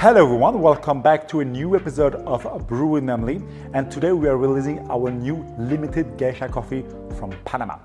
Hello everyone, welcome back to a new episode of Brew with. And today we are releasing our new limited geisha coffee from Panama.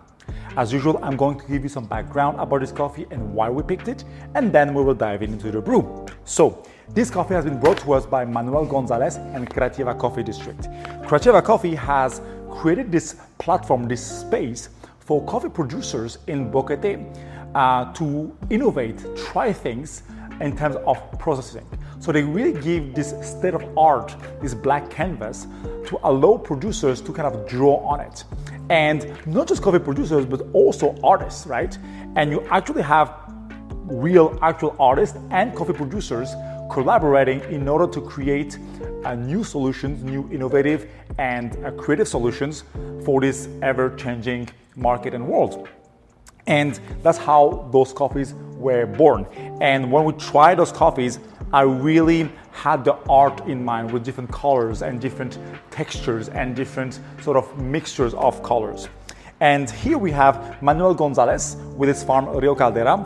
As usual, I'm going to give you some background about this coffee and why we picked it, and then we will dive into the brew. So, this coffee has been brought to us by Manuel Gonzalez and Creativa Coffee District. Creativa Coffee has created this platform, this space for coffee producers in Boquete uh, to innovate, try things in terms of processing. So they really give this state of art, this black canvas, to allow producers to kind of draw on it. And not just coffee producers, but also artists, right? And you actually have real, actual artists and coffee producers collaborating in order to create uh, new solutions, new innovative and uh, creative solutions for this ever changing market and world. And that's how those coffees were born. And when we tried those coffees, I really had the art in mind with different colors and different textures and different sort of mixtures of colors. And here we have Manuel Gonzalez with his farm Rio Caldera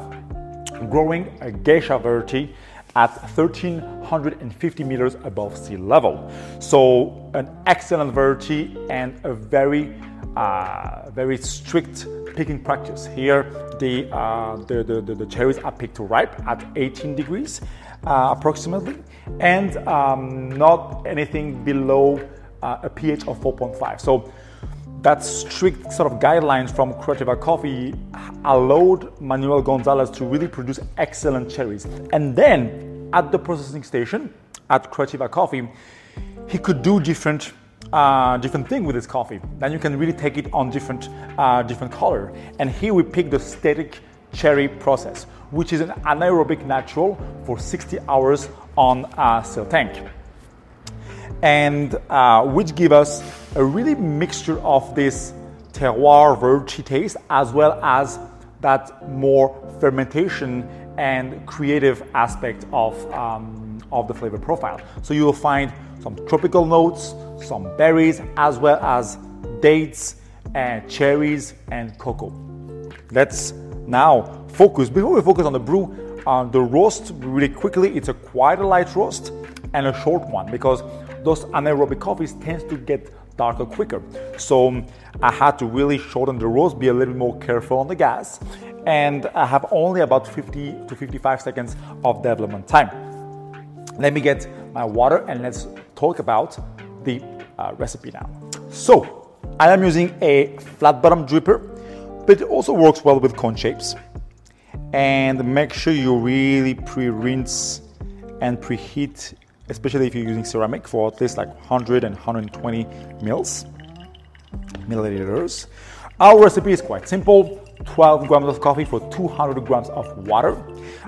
growing a geisha variety at 1350 meters above sea level. So, an excellent variety and a very, uh, very strict picking practice. Here, the, uh, the, the, the, cherries are picked to ripe at 18 degrees uh, approximately, and um, not anything below uh, a pH of 4.5. So that strict sort of guidelines from Creativa Coffee allowed Manuel Gonzalez to really produce excellent cherries. And then at the processing station at Creativa Coffee, he could do different uh, different thing with this coffee. Then you can really take it on different uh, different color. And here we pick the static cherry process, which is an anaerobic natural for 60 hours on a cell tank, and uh, which give us a really mixture of this terroir virtue taste as well as that more fermentation and creative aspect of, um, of the flavor profile. So you will find some tropical notes, some berries, as well as dates and cherries and cocoa. Let's now focus, before we focus on the brew, the roast really quickly, it's a quite a light roast and a short one because those anaerobic coffees tends to get darker quicker. So um, I had to really shorten the roast, be a little bit more careful on the gas, and I have only about 50 to 55 seconds of development time. Let me get my water and let's talk about the uh, recipe now. So I am using a flat bottom dripper, but it also works well with cone shapes. And make sure you really pre-rinse and preheat especially if you're using ceramic for at least like 100 and 120 mils milliliters. Our recipe is quite simple 12 grams of coffee for 200 grams of water.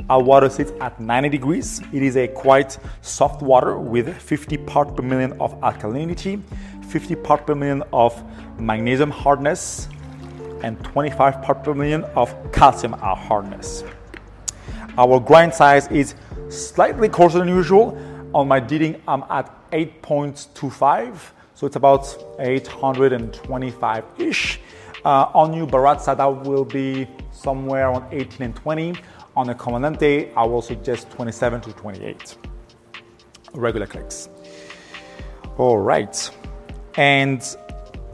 Our water sits at 90 degrees. It is a quite soft water with 50 part per million of alkalinity, 50 part per million of magnesium hardness, and 25 part per million of calcium hardness. Our grind size is slightly coarser than usual on my Ditting, I'm at 8.25, so it's about 825 ish. Uh, on New Baratza, that will be somewhere on 18 and 20. On a Comandante, I will suggest 27 to 28 regular clicks. All right, and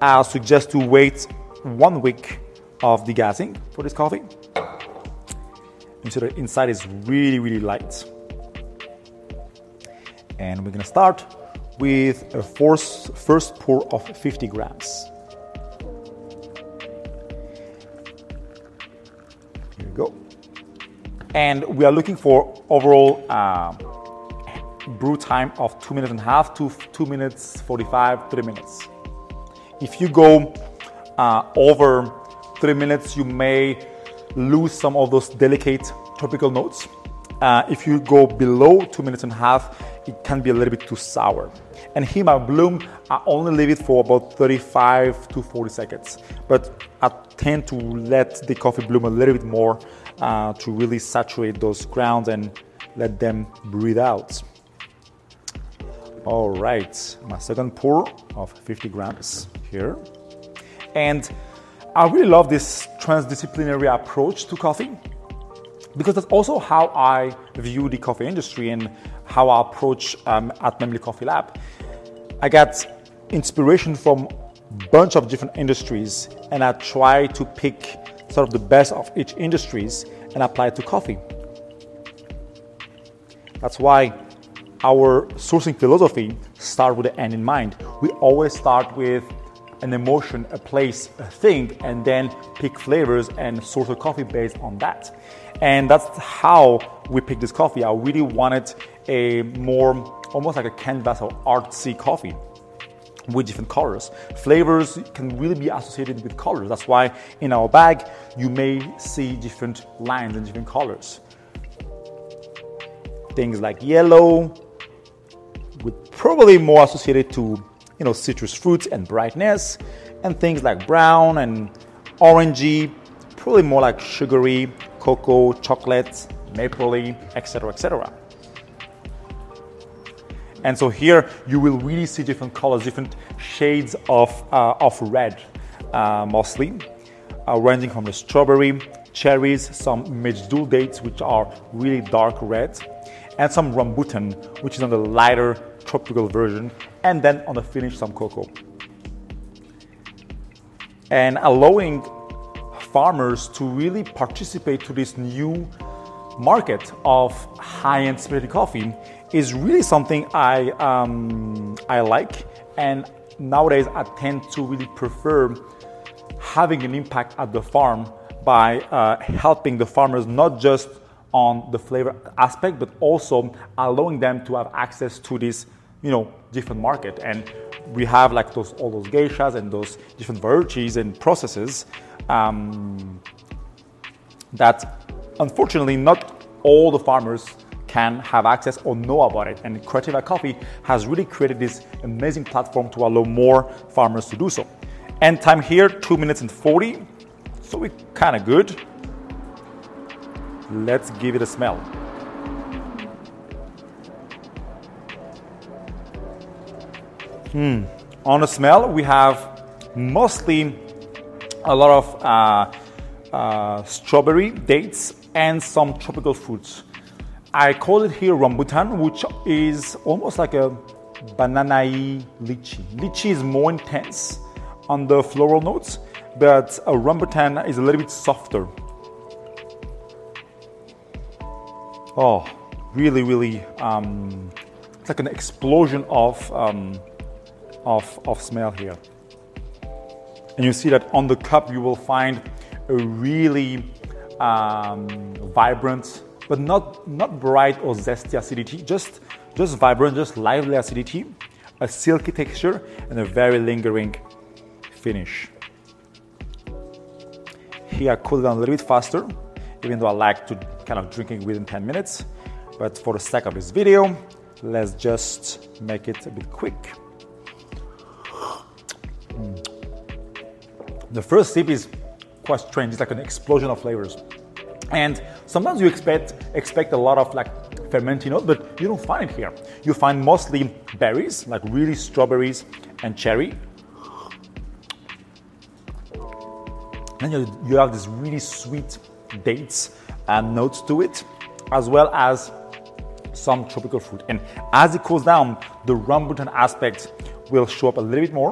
I'll suggest to wait one week of degassing for this coffee. And so the inside is really, really light and we're gonna start with a first, first pour of 50 grams. Go. And we are looking for overall uh, brew time of two minutes and a half to two minutes 45, three minutes. If you go uh, over three minutes, you may lose some of those delicate tropical notes. Uh, if you go below two minutes and a half, it can be a little bit too sour. And here my bloom, I only leave it for about 35 to 40 seconds. But I tend to let the coffee bloom a little bit more uh, to really saturate those grounds and let them breathe out. All right, my second pour of 50 grams here. And I really love this transdisciplinary approach to coffee because that's also how I view the coffee industry and how I approach um, at Memli Coffee Lab. I get inspiration from a bunch of different industries, and I try to pick sort of the best of each industries and apply it to coffee. That's why our sourcing philosophy start with the end in mind. We always start with an emotion, a place, a thing, and then pick flavors and source a coffee based on that. And that's how we picked this coffee. I really wanted a more, almost like a canvas of artsy coffee with different colors. Flavors can really be associated with colors. That's why in our bag you may see different lines and different colors. Things like yellow, with probably more associated to you know citrus fruits and brightness, and things like brown and orangey, probably more like sugary, cocoa, chocolate, mapley, etc., etc. And so here you will really see different colors, different shades of, uh, of red, uh, mostly, uh, ranging from the strawberry, cherries, some Medjool dates, which are really dark red, and some rambutan, which is on the lighter tropical version, and then on the finish some cocoa. And allowing farmers to really participate to this new market of high-end specialty coffee is really something I um, I like, and nowadays I tend to really prefer having an impact at the farm by uh, helping the farmers not just on the flavor aspect, but also allowing them to have access to this, you know, different market. And we have like those all those geishas and those different varieties and processes um, that, unfortunately, not all the farmers can have access or know about it. And Creativa Coffee has really created this amazing platform to allow more farmers to do so. End time here, 2 minutes and 40. So we're kind of good. Let's give it a smell. Hmm. On the smell, we have mostly a lot of uh, uh, strawberry, dates, and some tropical fruits. I call it here rambutan, which is almost like a banana lychee. Lychee is more intense on the floral notes, but a rambutan is a little bit softer. Oh, really, really, um, it's like an explosion of, um, of, of smell here. And you see that on the cup you will find a really um, vibrant but not, not bright or zesty acidity, just, just vibrant, just lively acidity, a silky texture, and a very lingering finish. Here I cool down a little bit faster, even though I like to kind of drinking within 10 minutes. But for the sake of this video, let's just make it a bit quick. The first sip is quite strange, it's like an explosion of flavors. And sometimes you expect expect a lot of like fermenting note, but you don't find it here. You find mostly berries, like really strawberries and cherry. And you, you have this really sweet dates and notes to it, as well as some tropical fruit. And as it cools down, the rambutan aspect will show up a little bit more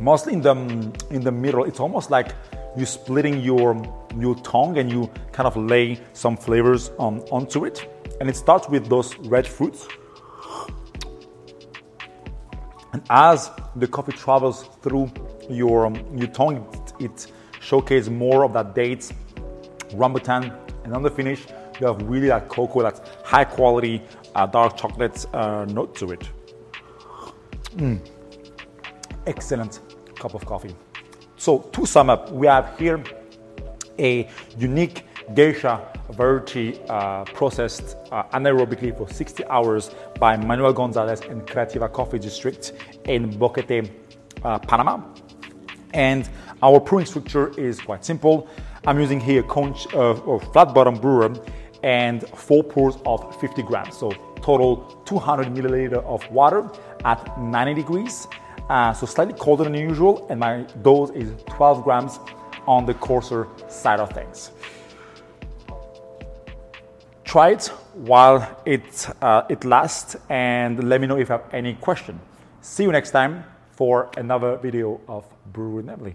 mostly in the in the middle it's almost like you're splitting your your tongue and you kind of lay some flavors on, onto it. And it starts with those red fruits. And as the coffee travels through your um, your tongue it, it showcases more of that dates rambutan and on the finish you have really that cocoa that high quality uh, dark chocolate uh, note to it. Mm. excellent cup of coffee. So to sum up, we have here a unique geisha variety uh, processed uh, anaerobically for 60 hours by Manuel Gonzalez in Creativa Coffee District in Boquete, uh, Panama. And our brewing structure is quite simple. I'm using here a conch or flat bottom brewer and four pours of 50 grams. So total 200 milliliter of water at 90 degrees uh, so slightly colder than usual, and my dose is 12 grams on the coarser side of things. Try it while it, uh, it lasts and let me know if you have any question. See you next time for another video of Brew with Memli.